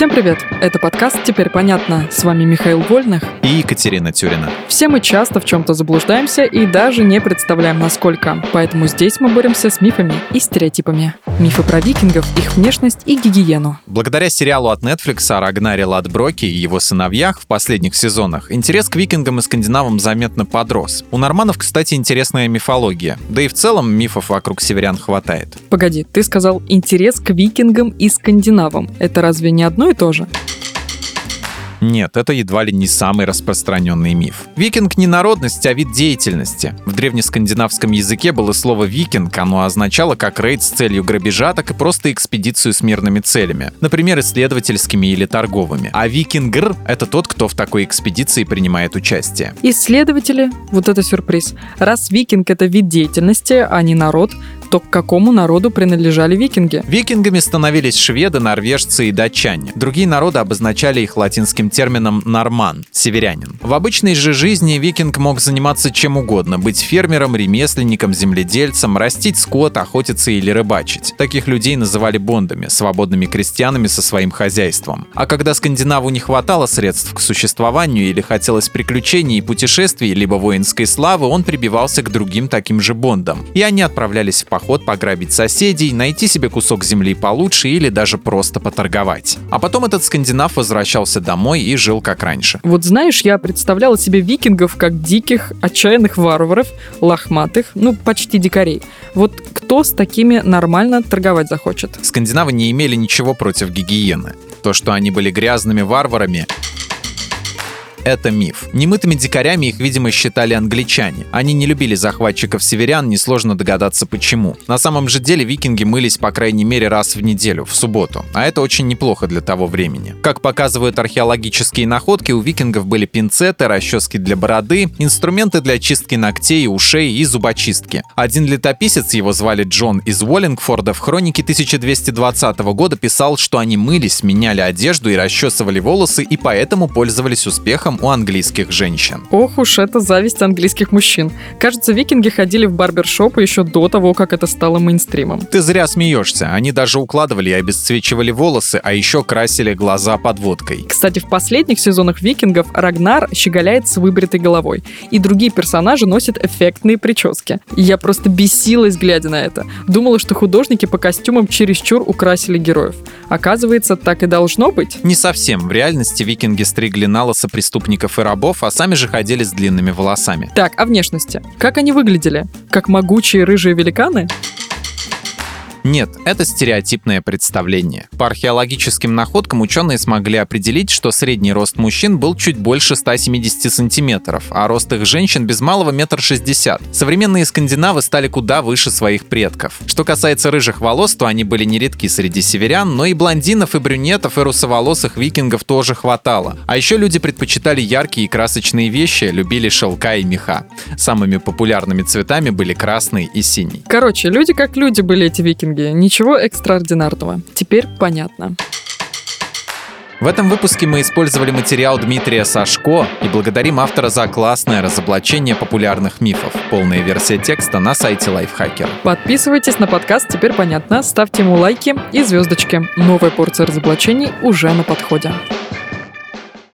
Всем привет! Это подкаст «Теперь понятно». С вами Михаил Вольных и Екатерина Тюрина. Все мы часто в чем-то заблуждаемся и даже не представляем, насколько. Поэтому здесь мы боремся с мифами и стереотипами. Мифы про викингов, их внешность и гигиену. Благодаря сериалу от Netflix о Рагнаре Ладброке и его сыновьях в последних сезонах интерес к викингам и скандинавам заметно подрос. У норманов, кстати, интересная мифология. Да и в целом мифов вокруг северян хватает. Погоди, ты сказал интерес к викингам и скандинавам. Это разве не одно и то же? Нет, это едва ли не самый распространенный миф. Викинг не народность, а вид деятельности. В древнескандинавском языке было слово «викинг», оно означало как рейд с целью грабежа, так и просто экспедицию с мирными целями, например, исследовательскими или торговыми. А викингр — это тот, кто в такой экспедиции принимает участие. Исследователи, вот это сюрприз. Раз викинг — это вид деятельности, а не народ, то к какому народу принадлежали викинги? Викингами становились шведы, норвежцы и датчане. Другие народы обозначали их латинским термином «норман» — «северянин». В обычной же жизни викинг мог заниматься чем угодно — быть фермером, ремесленником, земледельцем, растить скот, охотиться или рыбачить. Таких людей называли бондами, свободными крестьянами со своим хозяйством. А когда скандинаву не хватало средств к существованию или хотелось приключений и путешествий, либо воинской славы, он прибивался к другим таким же бондам. И они отправлялись в поход поход пограбить соседей, найти себе кусок земли получше или даже просто поторговать. А потом этот скандинав возвращался домой и жил как раньше. Вот знаешь, я представляла себе викингов как диких, отчаянных варваров, лохматых, ну почти дикарей. Вот кто с такими нормально торговать захочет? Скандинавы не имели ничего против гигиены. То, что они были грязными варварами, это миф. Немытыми дикарями их, видимо, считали англичане. Они не любили захватчиков северян, несложно догадаться почему. На самом же деле викинги мылись по крайней мере раз в неделю, в субботу. А это очень неплохо для того времени. Как показывают археологические находки, у викингов были пинцеты, расчески для бороды, инструменты для чистки ногтей, ушей и зубочистки. Один летописец, его звали Джон из Уоллингфорда, в хронике 1220 года писал, что они мылись, меняли одежду и расчесывали волосы, и поэтому пользовались успехом успехом у английских женщин. Ох уж это зависть английских мужчин. Кажется, викинги ходили в барбершопы еще до того, как это стало мейнстримом. Ты зря смеешься. Они даже укладывали и обесцвечивали волосы, а еще красили глаза подводкой. Кстати, в последних сезонах викингов Рагнар щеголяет с выбритой головой. И другие персонажи носят эффектные прически. я просто бесилась, глядя на это. Думала, что художники по костюмам чересчур украсили героев. Оказывается, так и должно быть? Не совсем. В реальности викинги стригли на лысо преступников преступников и рабов, а сами же ходили с длинными волосами. Так, о внешности. Как они выглядели? Как могучие рыжие великаны? Нет, это стереотипное представление. По археологическим находкам ученые смогли определить, что средний рост мужчин был чуть больше 170 сантиметров, а рост их женщин без малого метр шестьдесят. Современные скандинавы стали куда выше своих предков. Что касается рыжих волос, то они были нередки среди северян, но и блондинов, и брюнетов, и русоволосых викингов тоже хватало. А еще люди предпочитали яркие и красочные вещи, любили шелка и меха. Самыми популярными цветами были красный и синий. Короче, люди как люди были эти викинги викинги. Ничего экстраординарного. Теперь понятно. В этом выпуске мы использовали материал Дмитрия Сашко и благодарим автора за классное разоблачение популярных мифов. Полная версия текста на сайте Lifehacker. Подписывайтесь на подкаст «Теперь понятно», ставьте ему лайки и звездочки. Новая порция разоблачений уже на подходе.